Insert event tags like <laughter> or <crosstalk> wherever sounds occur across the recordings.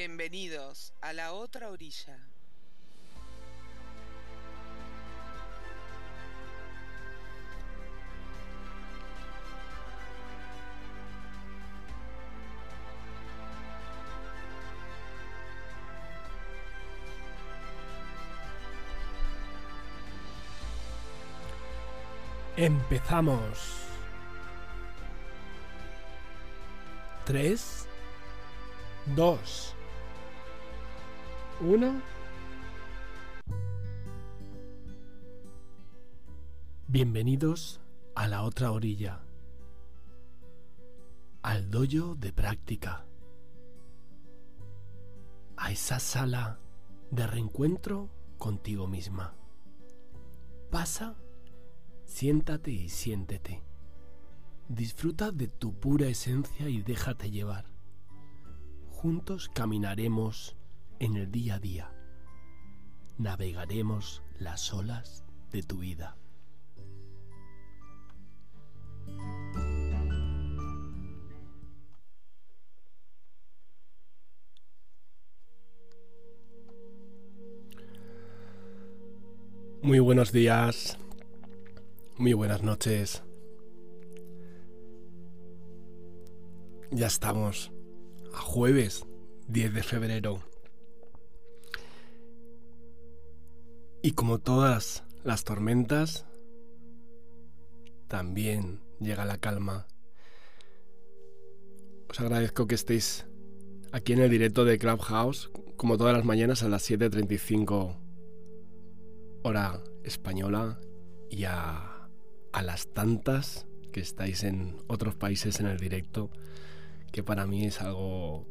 Bienvenidos a la otra orilla. Empezamos. Tres. Dos. Una. Bienvenidos a la otra orilla, al dojo de práctica, a esa sala de reencuentro contigo misma. Pasa, siéntate y siéntete. Disfruta de tu pura esencia y déjate llevar. Juntos caminaremos en el día a día. Navegaremos las olas de tu vida. Muy buenos días. Muy buenas noches. Ya estamos a jueves 10 de febrero. Y como todas las tormentas, también llega la calma. Os agradezco que estéis aquí en el directo de Clubhouse, como todas las mañanas a las 7.35 hora española y a a las tantas que estáis en otros países en el directo, que para mí es algo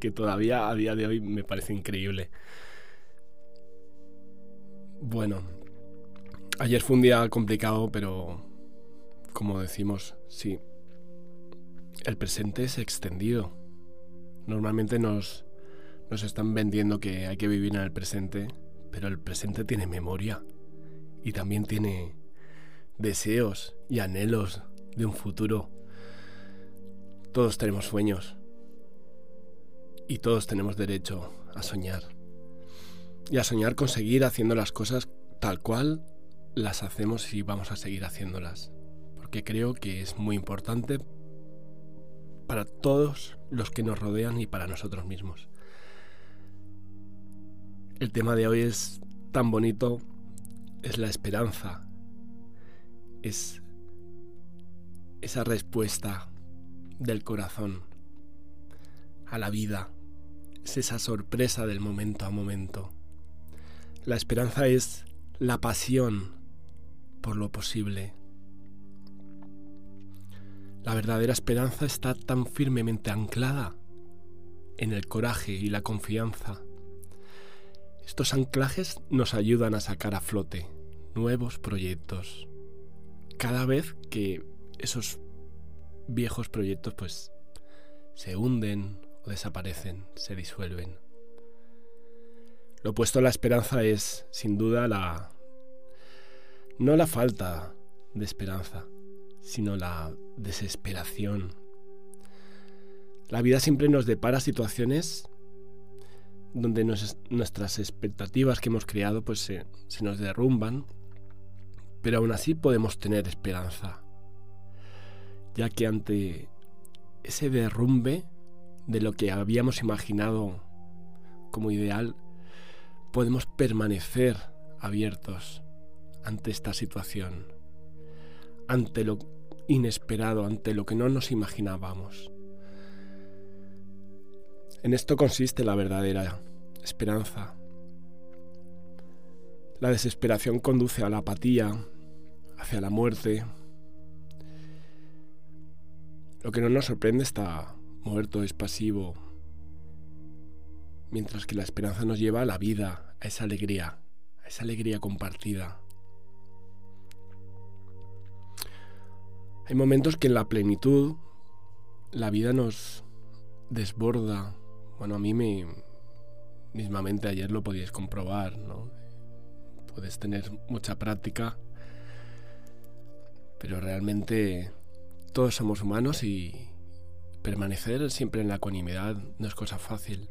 que todavía a día de hoy me parece increíble. Bueno, ayer fue un día complicado, pero como decimos, sí, el presente es extendido. Normalmente nos, nos están vendiendo que hay que vivir en el presente, pero el presente tiene memoria y también tiene deseos y anhelos de un futuro. Todos tenemos sueños y todos tenemos derecho a soñar. Y a soñar con seguir haciendo las cosas tal cual las hacemos y vamos a seguir haciéndolas. Porque creo que es muy importante para todos los que nos rodean y para nosotros mismos. El tema de hoy es tan bonito, es la esperanza, es esa respuesta del corazón a la vida, es esa sorpresa del momento a momento. La esperanza es la pasión por lo posible. La verdadera esperanza está tan firmemente anclada en el coraje y la confianza. Estos anclajes nos ayudan a sacar a flote nuevos proyectos, cada vez que esos viejos proyectos pues se hunden o desaparecen, se disuelven. Lo opuesto a la esperanza es, sin duda, la... no la falta de esperanza, sino la desesperación. La vida siempre nos depara situaciones donde nuestras expectativas que hemos creado pues se, se nos derrumban pero aún así podemos tener esperanza, ya que ante ese derrumbe de lo que habíamos imaginado como ideal, podemos permanecer abiertos ante esta situación, ante lo inesperado, ante lo que no nos imaginábamos. En esto consiste la verdadera esperanza, la desesperación conduce a la apatía, hacia la muerte. Lo que no nos sorprende está muerto, es pasivo, mientras que la esperanza nos lleva a la vida, a esa alegría, a esa alegría compartida. Hay momentos que en la plenitud la vida nos desborda. Bueno, a mí me mismamente ayer lo podíais comprobar, ¿no? puedes tener mucha práctica, pero realmente todos somos humanos y permanecer siempre en la ecuanimidad no es cosa fácil.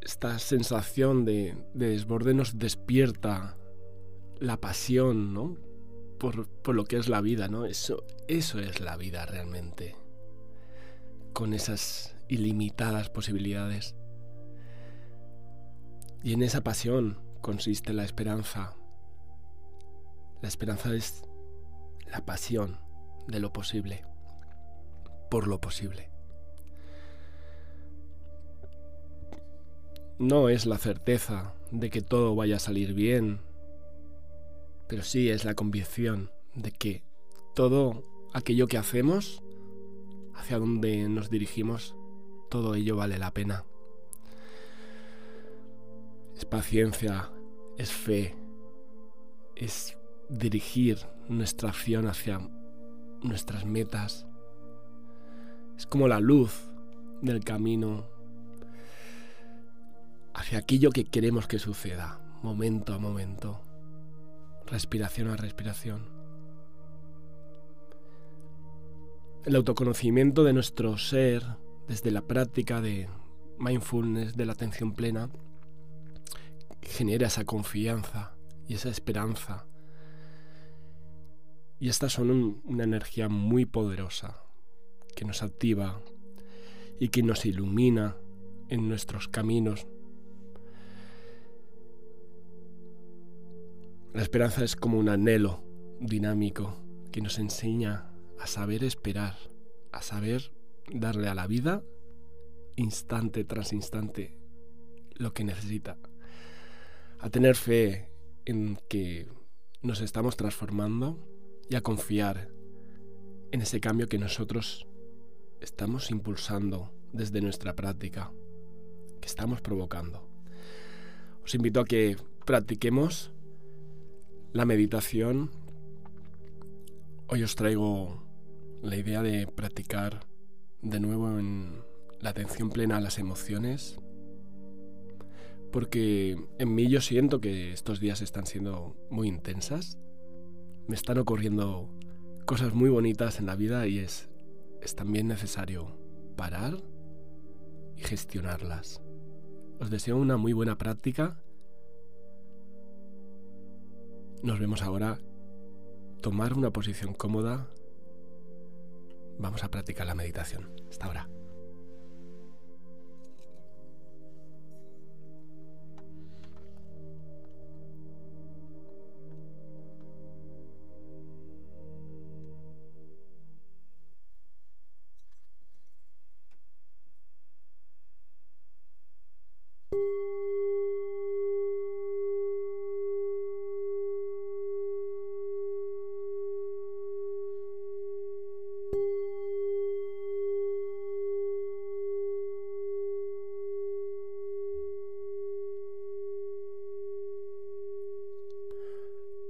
Esta sensación de, desborde nos despierta la pasión, ¿no? Por, por, lo que es la vida, ¿no? Eso, eso es la vida realmente. Con esas ilimitadas posibilidades. Y en esa pasión consiste la esperanza. La esperanza es la pasión de lo posible, por lo posible. No es la certeza de que todo vaya a salir bien, pero sí es la convicción de que todo aquello que hacemos, hacia donde nos dirigimos, todo ello vale la pena. Es paciencia, es fe, es dirigir nuestra acción hacia nuestras metas. Es como la luz del camino hacia aquello que queremos que suceda, momento a momento, respiración a respiración. El autoconocimiento de nuestro ser desde la práctica de mindfulness, de la atención plena, genera esa confianza y esa esperanza. Y estas son una energía muy poderosa que nos activa y que nos ilumina en nuestros caminos. La esperanza es como un anhelo dinámico que nos enseña a saber esperar, a saber darle a la vida instante tras instante lo que necesita a tener fe en que nos estamos transformando y a confiar en ese cambio que nosotros estamos impulsando desde nuestra práctica, que estamos provocando. Os invito a que practiquemos la meditación. Hoy os traigo la idea de practicar de nuevo en la atención plena a las emociones porque en mí yo siento que estos días están siendo muy intensas. Me están ocurriendo cosas muy bonitas en la vida y es, es también necesario parar y gestionarlas. Os deseo una muy buena práctica. Nos vemos ahora. Tomar una posición cómoda. Vamos a practicar la meditación. Hasta ahora.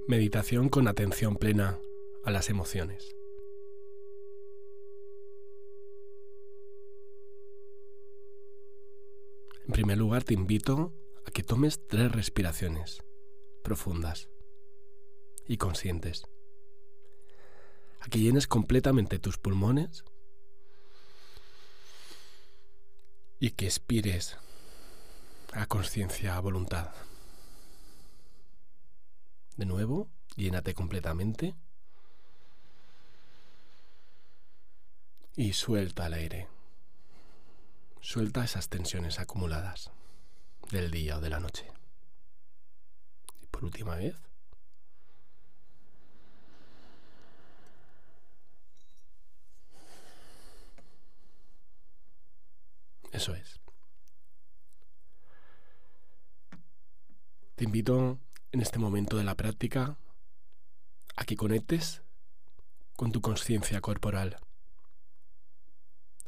Meditación con atención plena a las emociones. En primer lugar, te invito a que tomes tres respiraciones profundas y conscientes. A que llenes completamente tus pulmones y que expires a conciencia, a voluntad. De nuevo, llénate completamente. Y suelta el aire. Suelta esas tensiones acumuladas del día o de la noche. Y por última vez. Eso es. Te invito en este momento de la práctica a que conectes con tu conciencia corporal,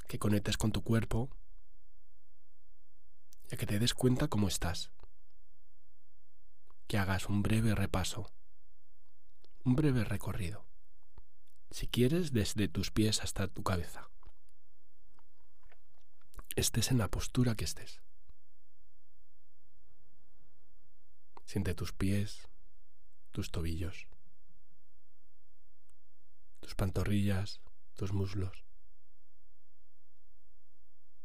que conectes con tu cuerpo y a que te des cuenta cómo estás, que hagas un breve repaso, un breve recorrido, si quieres desde tus pies hasta tu cabeza. Estés en la postura que estés. Siente tus pies, tus tobillos, tus pantorrillas, tus muslos.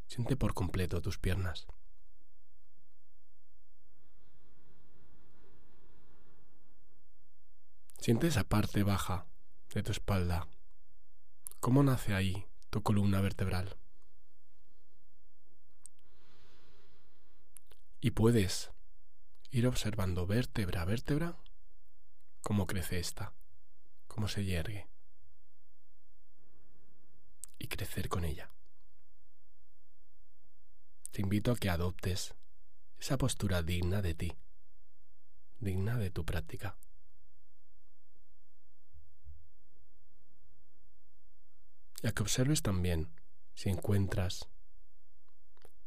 Siente por completo tus piernas. Siente esa parte baja de tu espalda. ¿Cómo nace ahí tu columna vertebral? Y puedes ir observando vértebra a vértebra cómo crece esta, cómo se yergue y crecer con ella. Te invito a que adoptes esa postura digna de ti, digna de tu práctica. Y a que observes también si encuentras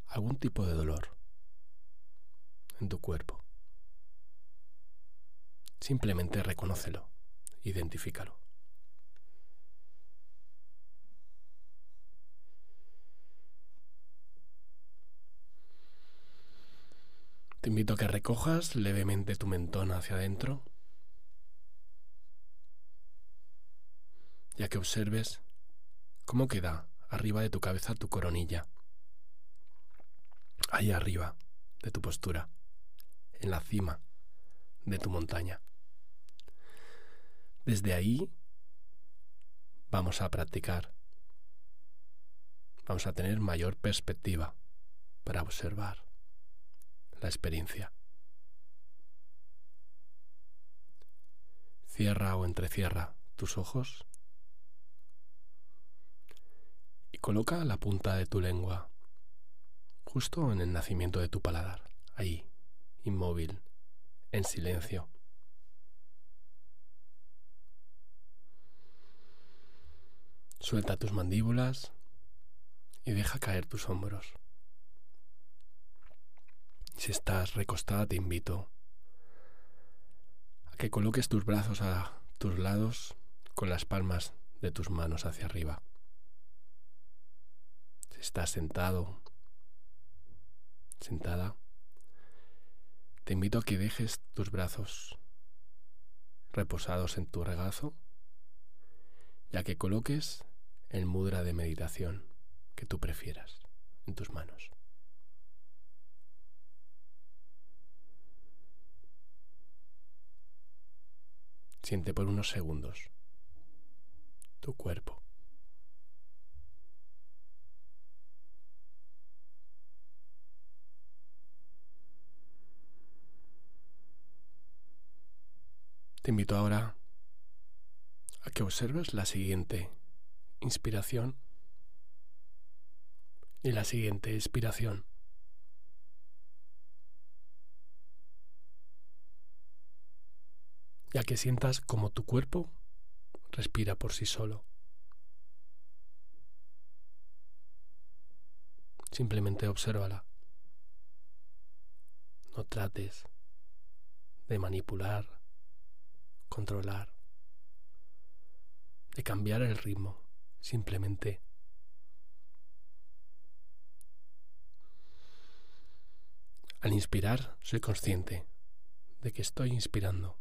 algún tipo de dolor en tu cuerpo. Simplemente reconócelo, identifícalo. Te invito a que recojas levemente tu mentón hacia adentro y a que observes cómo queda arriba de tu cabeza tu coronilla. Ahí arriba de tu postura, en la cima de tu montaña. Desde ahí vamos a practicar, vamos a tener mayor perspectiva para observar la experiencia. Cierra o entrecierra tus ojos y coloca la punta de tu lengua justo en el nacimiento de tu paladar, ahí, inmóvil, en silencio. Suelta tus mandíbulas y deja caer tus hombros. Si estás recostada, te invito a que coloques tus brazos a tus lados con las palmas de tus manos hacia arriba. Si estás sentado, sentada, te invito a que dejes tus brazos reposados en tu regazo y a que coloques el mudra de meditación que tú prefieras en tus manos. Siente por unos segundos tu cuerpo. Te invito ahora a que observes la siguiente inspiración y la siguiente expiración. ya que sientas como tu cuerpo respira por sí solo. Simplemente obsérvala. No trates de manipular, controlar, de cambiar el ritmo. Simplemente al inspirar soy consciente de que estoy inspirando.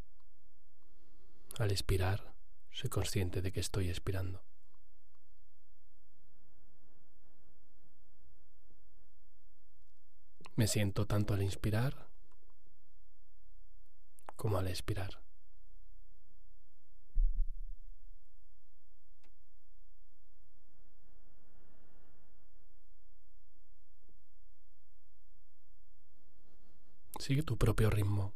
Al expirar, soy consciente de que estoy expirando. Me siento tanto al inspirar como al expirar. Sigue tu propio ritmo.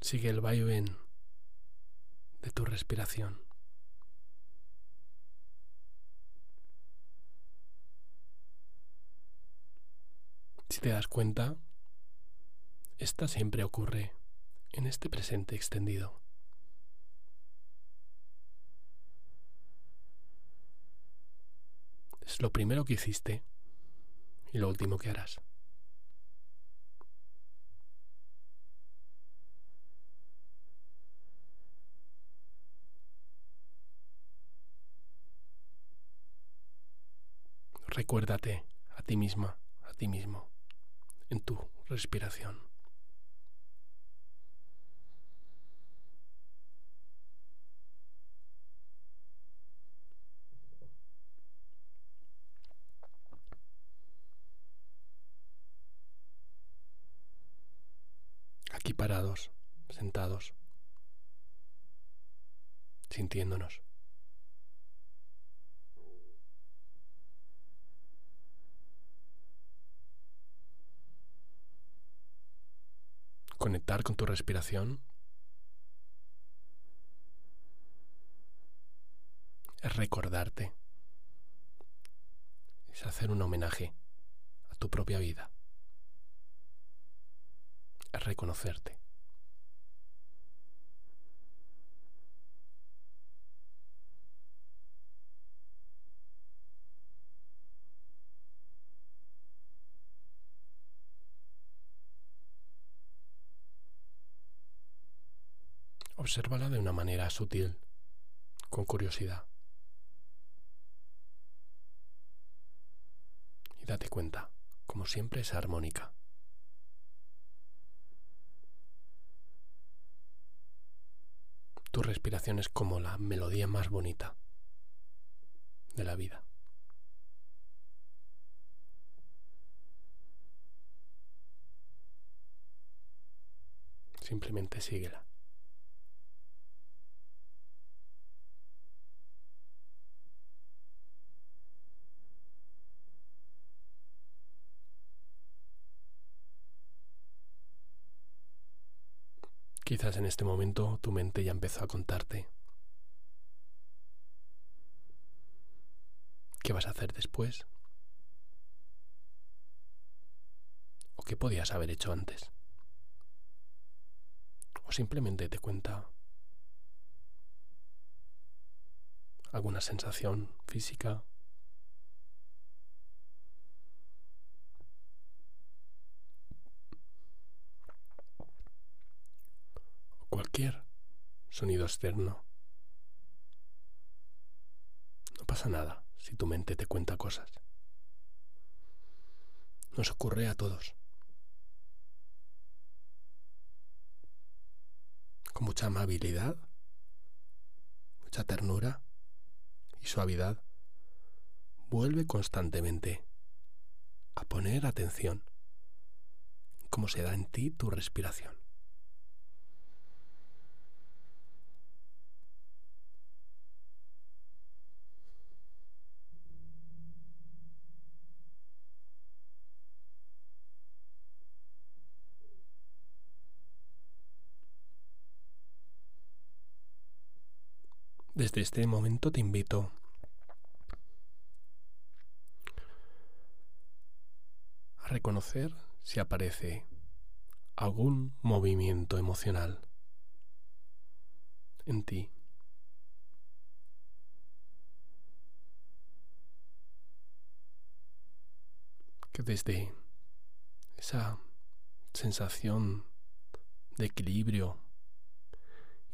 Sigue el vaivén de tu respiración. Si te das cuenta, esta siempre ocurre en este presente extendido. Es lo primero que hiciste y lo último que harás. Recuérdate a ti misma, a ti mismo, en tu respiración. Sentados, sintiéndonos. Conectar con tu respiración es recordarte, es hacer un homenaje a tu propia vida, es reconocerte. Obsérvala de una manera sutil, con curiosidad. Y date cuenta, como siempre, es armónica. Tu respiración es como la melodía más bonita de la vida. Simplemente síguela. Quizás en este momento tu mente ya empezó a contarte qué vas a hacer después o qué podías haber hecho antes. O simplemente te cuenta alguna sensación física sonido externo. No pasa nada si tu mente te cuenta cosas. Nos ocurre a todos. Con mucha amabilidad, mucha ternura y suavidad, vuelve constantemente a poner atención en cómo se da en ti tu respiración. Desde este momento te invito a reconocer si aparece algún movimiento emocional en ti. Que desde esa sensación de equilibrio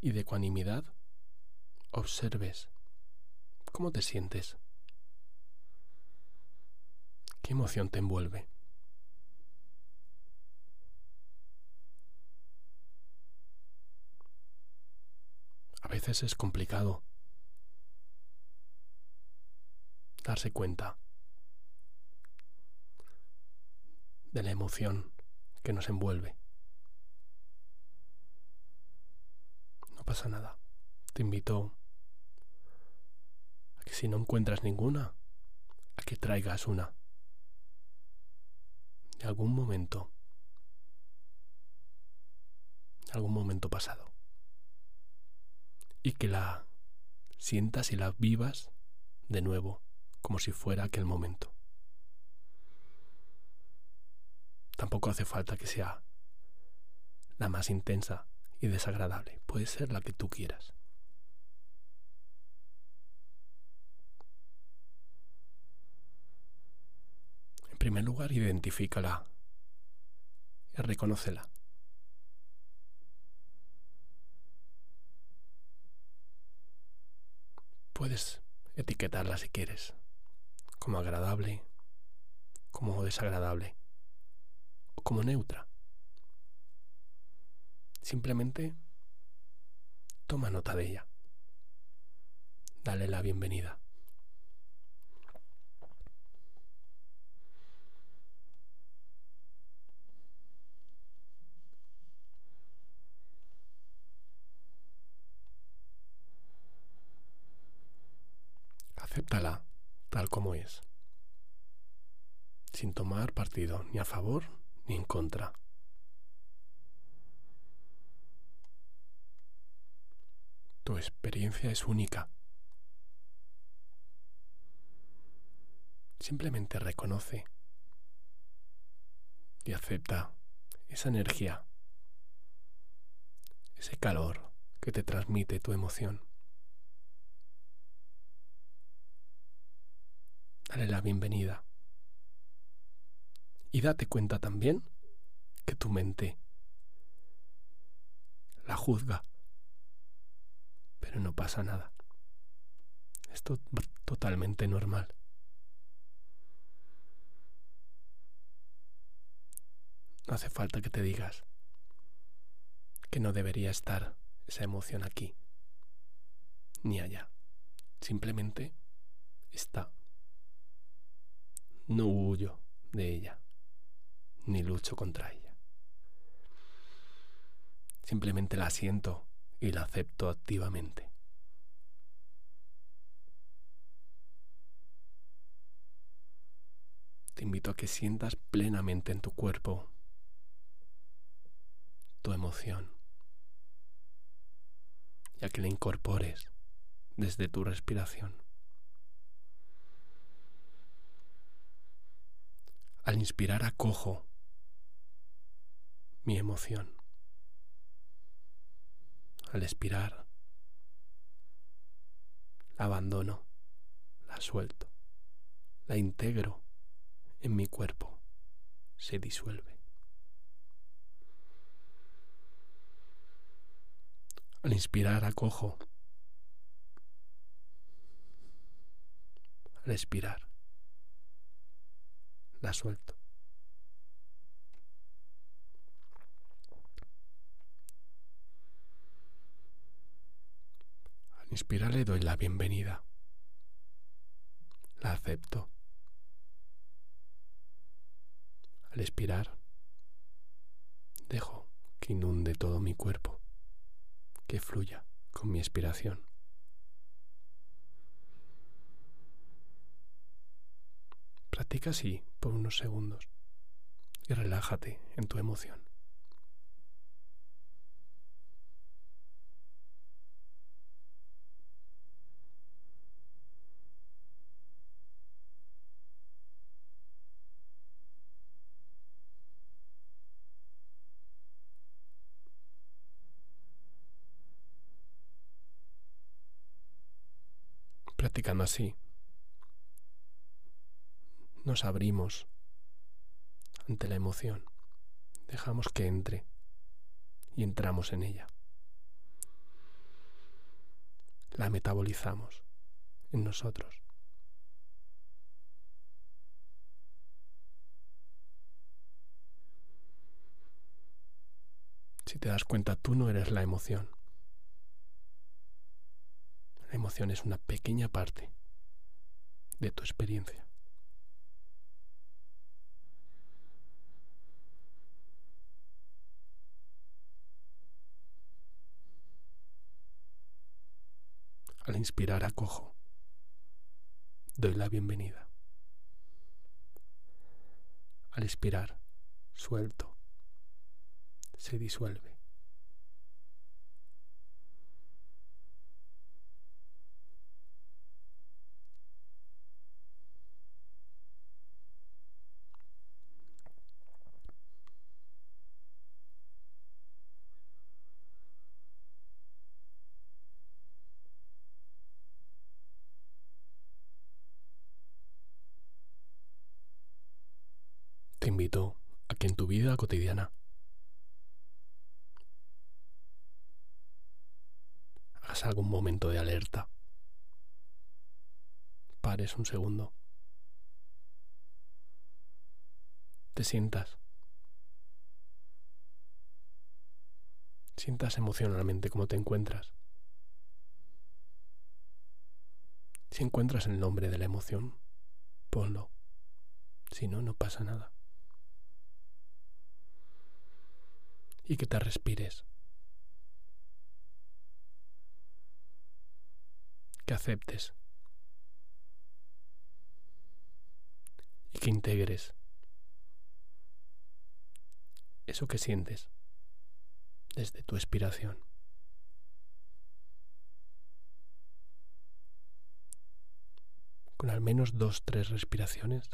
y de ecuanimidad observes cómo te sientes, qué emoción te envuelve. A veces es complicado darse cuenta de la emoción que nos envuelve. No pasa nada. Te invito que si no encuentras ninguna, a que traigas una. De algún momento. De algún momento pasado. Y que la sientas y la vivas de nuevo, como si fuera aquel momento. Tampoco hace falta que sea la más intensa y desagradable. Puede ser la que tú quieras. Primer lugar, identifícala y reconócela. Puedes etiquetarla si quieres, como agradable, como desagradable o como neutra. Simplemente toma nota de ella. Dale la bienvenida. Como es, sin tomar partido ni a favor ni en contra. Tu experiencia es única. Simplemente reconoce y acepta esa energía, ese calor que te transmite tu emoción. Dale la bienvenida. Y date cuenta también que tu mente la juzga pero no pasa nada. Esto es totalmente normal. No hace falta que te digas que no debería estar esa emoción aquí ni allá. Simplemente está. No huyo de ella, ni lucho contra ella. Simplemente la siento y la acepto activamente. Te invito a que sientas plenamente en tu cuerpo tu emoción y a que la incorpores desde tu respiración. Al inspirar acojo mi emoción al expirar, la abandono, la suelto, la integro en mi cuerpo, se disuelve. Al inspirar acojo, al expirar, la suelto. inspirar le doy la bienvenida. La acepto. Al expirar, dejo que inunde todo mi cuerpo, que fluya con mi expiración. Practica así por unos segundos y relájate en tu emoción. practicando así, nos abrimos ante la emoción, dejamos que entre y entramos en ella. La metabolizamos en nosotros. Si te das cuenta, tú no eres la emoción. La emoción es una pequeña parte de tu experiencia. Al inspirar acojo, doy la bienvenida. Al expirar, suelto, se disuelve. te invito a que en tu vida cotidiana hagas algún momento de alerta. Pares un segundo. Te sientas. Sientas emocionalmente cómo te encuentras. Si encuentras el nombre de la emoción, ponlo. Si no, no pasa nada. y que te respires. Que aceptes y que integres eso que sientes desde tu expiración. Con al menos dos, tres respiraciones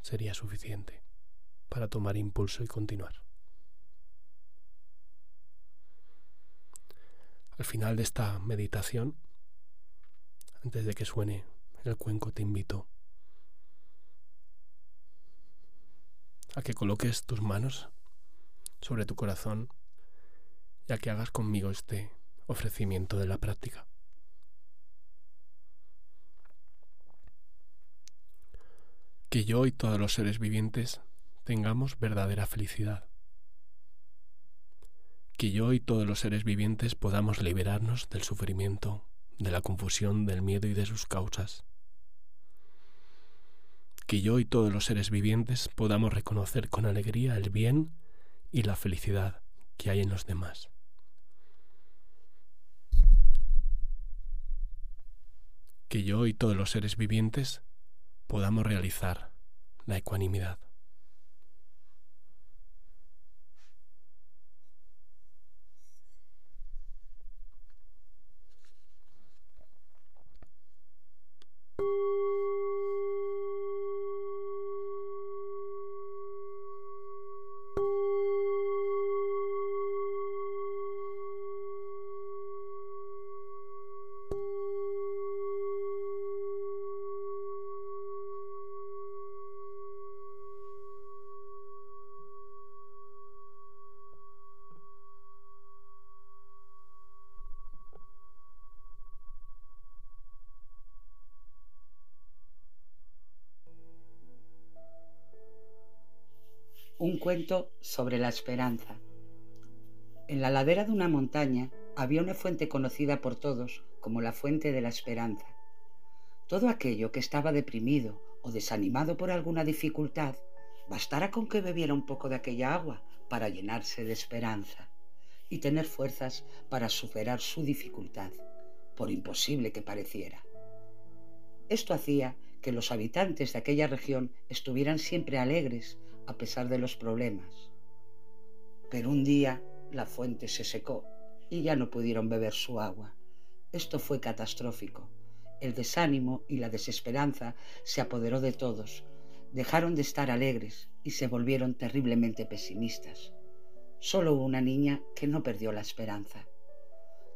sería suficiente para tomar impulso y continuar. Al final de esta meditación, antes de que suene el cuenco, te invito a que coloques tus manos sobre tu corazón y a que hagas conmigo este ofrecimiento de la práctica. Que yo y todos los seres vivientes tengamos verdadera felicidad. Que yo y todos los seres vivientes podamos liberarnos del sufrimiento, de la confusión, del miedo y de sus causas que yo y todos los seres vivientes podamos reconocer con alegría el bien y la felicidad que hay en los demás. Que yo y todos los seres vivientes podamos realizar la ecuanimidad. Sobre la esperanza. En la ladera de una montaña había una fuente conocida por todos como la fuente de la esperanza. Todo aquello que estaba deprimido o desanimado por alguna dificultad, bastara con que bebiera un poco de aquella agua para llenarse de esperanza y tener fuerzas para superar su dificultad, por imposible que pareciera. Esto hacía que los habitantes de aquella región estuvieran siempre alegres a pesar de los problemas. Pero un día la fuente se secó y ya no pudieron beber su agua. Esto fue catastrófico. El desánimo y la desesperanza se apoderó de todos. Dejaron de estar alegres y se volvieron terriblemente pesimistas. Solo hubo una niña que no perdió la esperanza.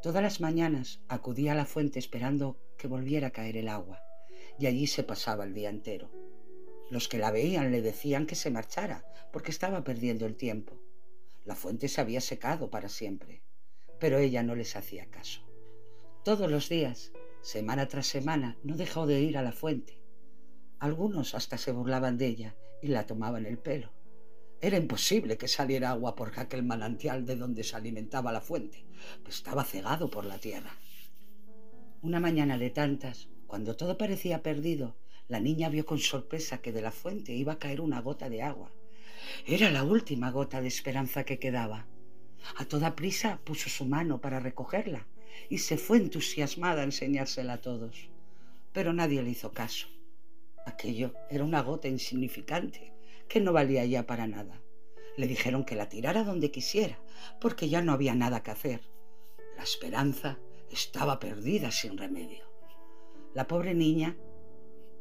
Todas las mañanas acudía a la fuente esperando que volviera a caer el agua, y allí se pasaba el día entero. Los que la veían le decían que se marchara, porque estaba perdiendo el tiempo. La fuente se había secado para siempre, pero ella no les hacía caso. Todos los días, semana tras semana, no dejó de ir a la fuente. Algunos hasta se burlaban de ella y la tomaban el pelo. Era imposible que saliera agua por aquel manantial de donde se alimentaba la fuente, estaba cegado por la tierra. Una mañana de tantas, cuando todo parecía perdido, la niña vio con sorpresa que de la fuente iba a caer una gota de agua. Era la última gota de esperanza que quedaba. A toda prisa puso su mano para recogerla y se fue entusiasmada a enseñársela a todos. Pero nadie le hizo caso. Aquello era una gota insignificante que no valía ya para nada. Le dijeron que la tirara donde quisiera, porque ya no había nada que hacer. La esperanza estaba perdida sin remedio. La pobre niña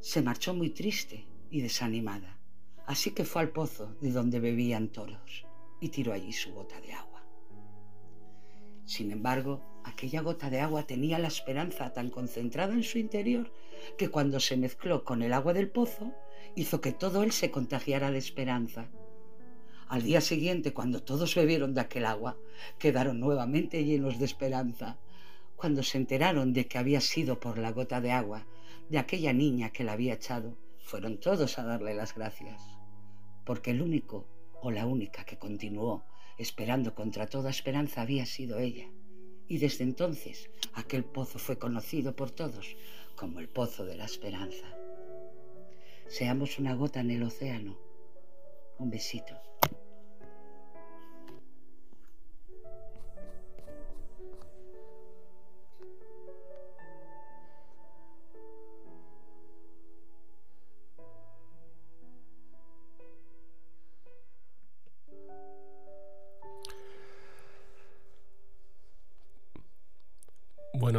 se marchó muy triste y desanimada, así que fue al pozo de donde bebían toros y tiró allí su gota de agua. Sin embargo, aquella gota de agua tenía la esperanza tan concentrada en su interior que cuando se mezcló con el agua del pozo hizo que todo él se contagiara de esperanza. Al día siguiente, cuando todos bebieron de aquel agua, quedaron nuevamente llenos de esperanza. Cuando se enteraron de que había sido por la gota de agua de aquella niña que la había echado, fueron todos a darle las gracias, porque el único o la única que continuó esperando contra toda esperanza había sido ella. Y desde entonces aquel pozo fue conocido por todos como el pozo de la esperanza. Seamos una gota en el océano. Un besito.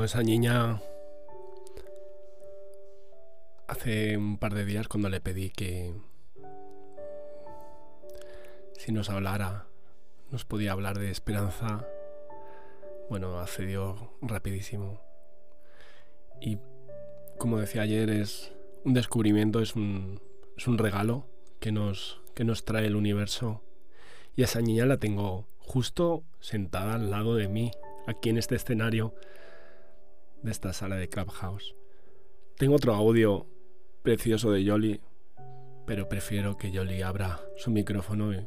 Esa niña hace un par de días cuando le pedí que si nos hablara, nos podía hablar de esperanza, bueno, accedió rapidísimo. Y como decía ayer, es un descubrimiento, es un, es un regalo que nos, que nos trae el universo. Y esa niña la tengo justo sentada al lado de mí, aquí en este escenario de esta sala de Clubhouse. Tengo otro audio precioso de Jolly, pero prefiero que Jolly abra su micrófono y,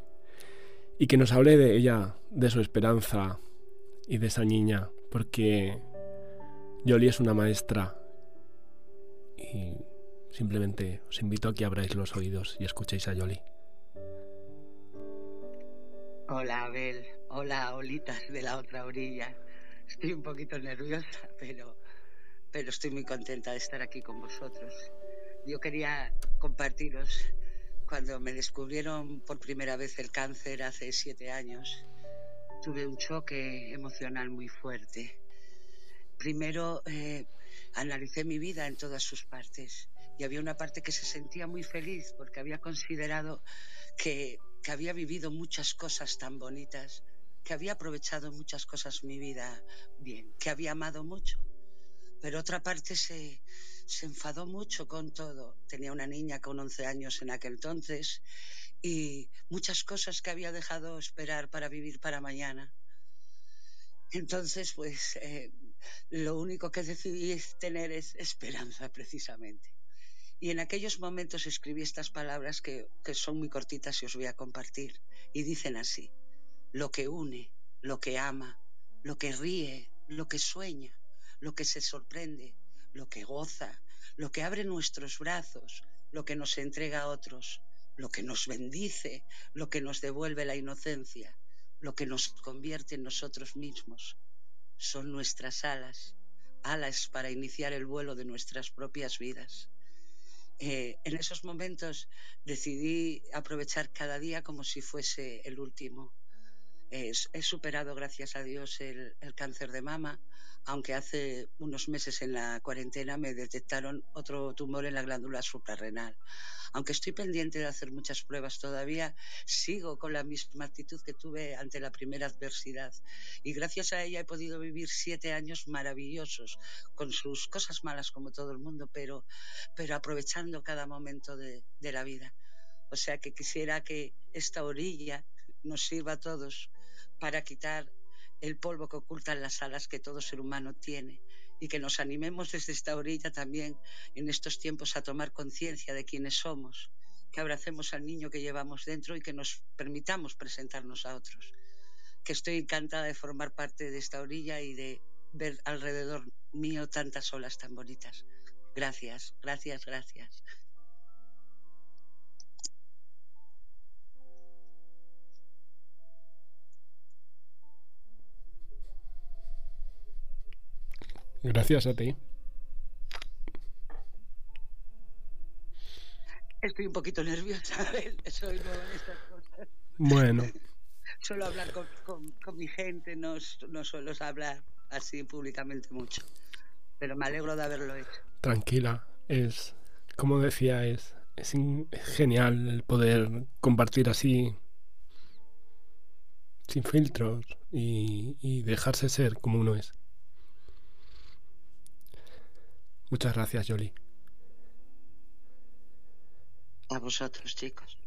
y que nos hable de ella, de su esperanza y de esa niña, porque Jolly es una maestra y simplemente os invito a que abráis los oídos y escuchéis a Jolly. Hola Abel, hola Olitas de la otra orilla. Estoy un poquito nerviosa, pero, pero estoy muy contenta de estar aquí con vosotros. Yo quería compartiros cuando me descubrieron por primera vez el cáncer hace siete años. Tuve un choque emocional muy fuerte. Primero eh, analicé mi vida en todas sus partes y había una parte que se sentía muy feliz porque había considerado que que había vivido muchas cosas tan bonitas, que había aprovechado muchas cosas mi vida bien, que había amado mucho. Pero otra parte se, se enfadó mucho con todo. Tenía una niña con 11 años en aquel entonces y muchas cosas que había dejado esperar para vivir para mañana. Entonces, pues eh, lo único que decidí tener es esperanza precisamente. Y en aquellos momentos escribí estas palabras que, que son muy cortitas y os voy a compartir. Y dicen así, lo que une, lo que ama, lo que ríe, lo que sueña, lo que se sorprende, lo que goza, lo que abre nuestros brazos, lo que nos entrega a otros, lo que nos bendice, lo que nos devuelve la inocencia, lo que nos convierte en nosotros mismos. Son nuestras alas, alas para iniciar el vuelo de nuestras propias vidas. Eh, en esos momentos decidí aprovechar cada día como si fuese el último. He superado, gracias a Dios, el, cáncer de mama, aunque hace unos meses en la cuarentena me detectaron otro tumor en la glándula suprarrenal. Aunque estoy pendiente de hacer muchas pruebas todavía, sigo con la misma actitud que tuve ante la primera adversidad. Y gracias a ella he podido vivir siete años maravillosos, con sus cosas malas como todo el mundo, pero, aprovechando cada momento de la vida. O sea que quisiera que esta orilla nos sirva a todos para quitar el polvo que ocultan las alas que todo ser humano tiene y que nos animemos desde esta orilla también en estos tiempos a tomar conciencia de quiénes somos, que abracemos al niño que llevamos dentro y que nos permitamos presentarnos a otros. Que estoy encantada de formar parte de esta orilla y de ver alrededor mío tantas olas tan bonitas. Gracias, gracias, gracias. Gracias a ti. Estoy un poquito nerviosa, soy nueva en estas cosas. Bueno. <laughs> Suelo hablar con, con, con mi gente, no, no suelo hablar así públicamente mucho. Pero me alegro de haberlo hecho. Tranquila, es, como decía, es, es genial el poder compartir así, sin filtros, y, y dejarse ser como uno es. Muchas gracias, Yoli. A vosotros, chicos.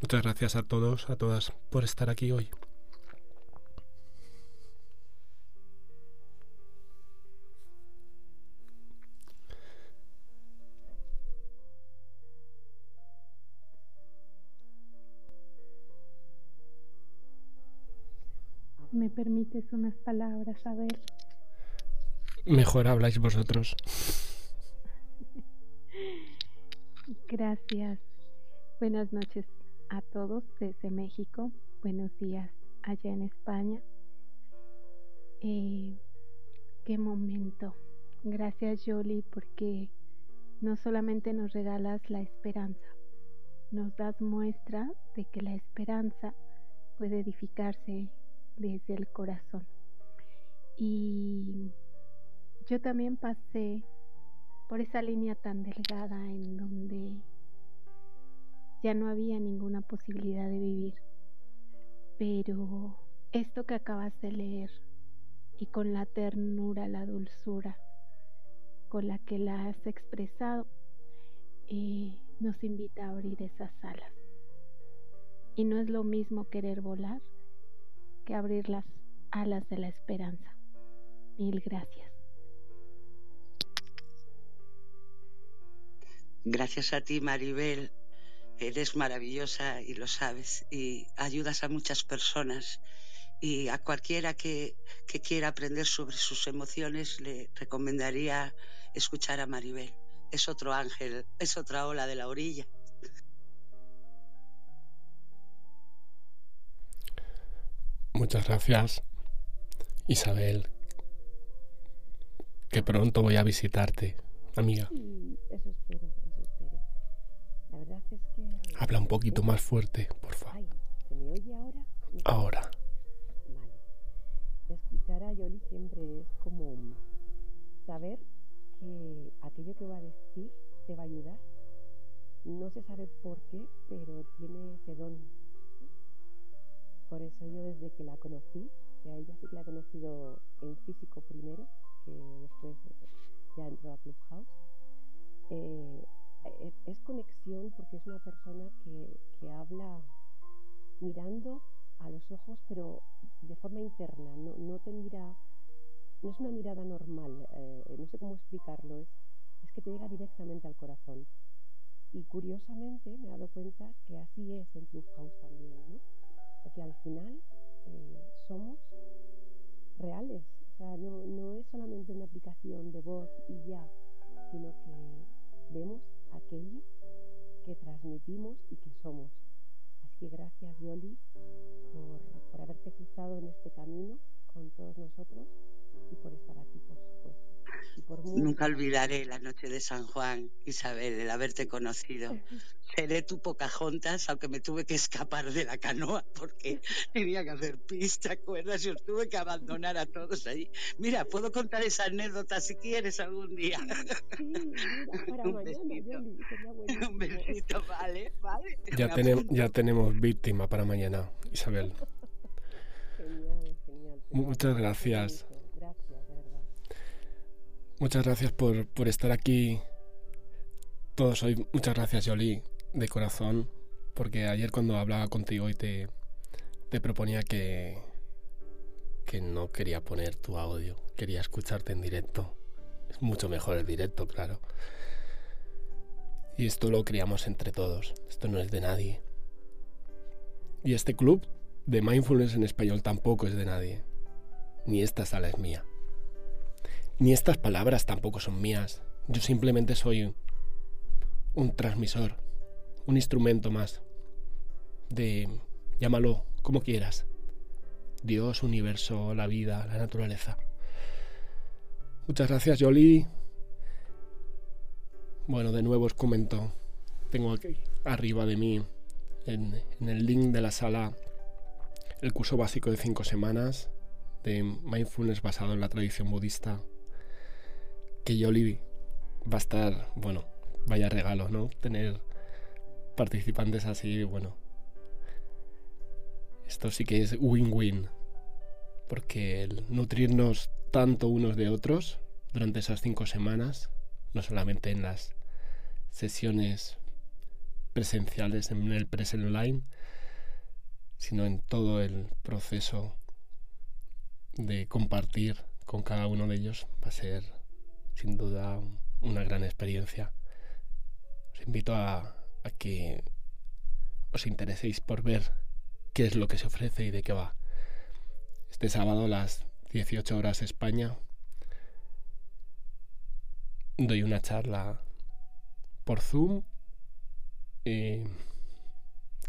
Muchas gracias a todos, a todas, por estar aquí hoy. ¿Me permites unas palabras, a ver? Mejor habláis vosotros. Gracias. Buenas noches a todos desde México. Buenos días allá en España. Eh, qué momento. Gracias Yoli porque no solamente nos regalas la esperanza, nos das muestra de que la esperanza puede edificarse desde el corazón Y yo también pasé por esa línea tan delgada en donde ya no había ninguna posibilidad de vivir. Pero esto que acabas de leer y con la ternura, la dulzura con la que la has expresado, eh, nos invita a abrir esas alas. Y no es lo mismo querer volar que abrir las alas de la esperanza. Mil gracias. Gracias a ti, Maribel. Eres maravillosa y lo sabes. Y ayudas a muchas personas. Y a cualquiera que, que quiera aprender sobre sus emociones le recomendaría escuchar a Maribel. Es otro ángel, es otra ola de la orilla. Muchas gracias, Isabel. Que pronto voy a visitarte, amiga. eso espero, eso espero. Habla un poquito más fuerte, por favor. ¿se me oye ahora? Ahora. Vale. Escuchar a Yoli siempre es como saber que aquello que va a decir te va a ayudar. No se sabe por qué, pero tiene ese don por eso yo desde que la conocí, que a ella sí que la he conocido en físico primero, que después ya entró a Clubhouse, eh, eh, es conexión porque es una persona que, que, habla mirando a los ojos, pero de forma interna, no, no te mira, no es una mirada normal, eh, no sé cómo explicarlo, es, es que te llega directamente al corazón. Y curiosamente me he dado cuenta que así es en Clubhouse también, ¿no? que al final eh, somos reales. O sea, no, no es solamente una aplicación de voz y ya, sino que vemos aquello que transmitimos y que somos. Así que gracias, Yoli, por, por haberte cruzado en este camino con todos nosotros y por estar aquí, por supuesto. Nunca olvidaré la noche de San Juan, Isabel, el haberte conocido. <laughs> Seré tu Pocahontas, aunque me tuve que escapar de la canoa porque <laughs> tenía que hacer pista, ¿te acuerdas? Yo tuve que abandonar a todos ahí. Mira, puedo contar esa anécdota si quieres algún día. Sí, mira, <laughs> Un besito. Un besito, vale, vale. Ya, tenemos, ya tenemos víctima para mañana, Isabel. Genial, genial. Muchas gracias. Muchas gracias por, por estar aquí todos hoy. Muchas gracias, Jolie, de corazón, porque ayer cuando hablaba contigo y te, te proponía que, que no quería poner tu audio, quería escucharte en directo. Es mucho mejor el directo, claro. Y esto lo creamos entre todos, esto no es de nadie. Y este club de mindfulness en español tampoco es de nadie. Ni esta sala es mía. Ni estas palabras tampoco son mías. Yo simplemente soy un, transmisor, un instrumento más de, llámalo como quieras, Dios, universo, la vida, la naturaleza. Muchas gracias, Jolie. Bueno, de nuevo os comento, tengo aquí arriba de mí, en, en el link de la sala, el curso básico de cinco semanas de mindfulness basado en la tradición budista que Yoli va a estar, bueno, vaya regalo, ¿no? Tener participantes así, bueno. Esto sí que es win-win. Porque el nutrirnos tanto unos de otros durante esas cinco semanas, no solamente en las sesiones presenciales en el present online, sino en todo el proceso de compartir con cada uno de ellos va a ser sin duda una gran experiencia. Os invito a, que os intereséis por ver qué es lo que se ofrece y de qué va. Este sábado a las 18 horas España doy una charla por Zoom que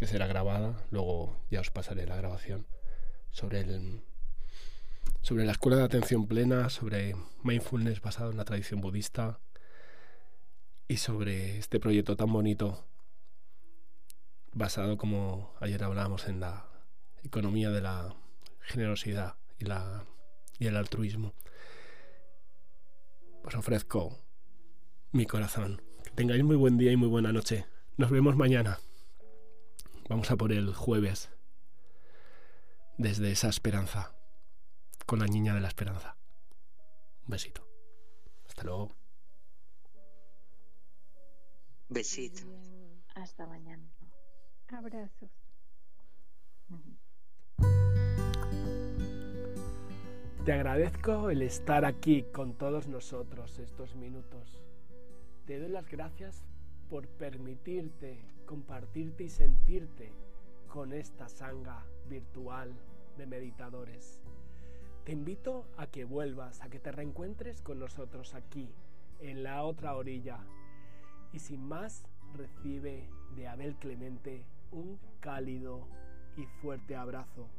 será grabada, luego ya os pasaré la grabación sobre el sobre la escuela de atención plena, sobre mindfulness basado en la tradición budista y sobre este proyecto tan bonito basado, como ayer hablábamos, en la economía de la generosidad y la y el altruismo. Os ofrezco mi corazón. Que tengáis muy buen día y muy buena noche. Nos vemos mañana. Vamos a por el jueves. Desde esa esperanza. Con la niña de la esperanza. Un besito. Hasta luego. Besito. Hasta mañana. Abrazos. Te agradezco el estar aquí con todos nosotros estos minutos. Te doy las gracias por permitirte compartirte y sentirte con esta sanga virtual de meditadores. Te invito a que vuelvas, a que te reencuentres con nosotros aquí, en la otra orilla. Y sin más, recibe de Abel Clemente un cálido y fuerte abrazo.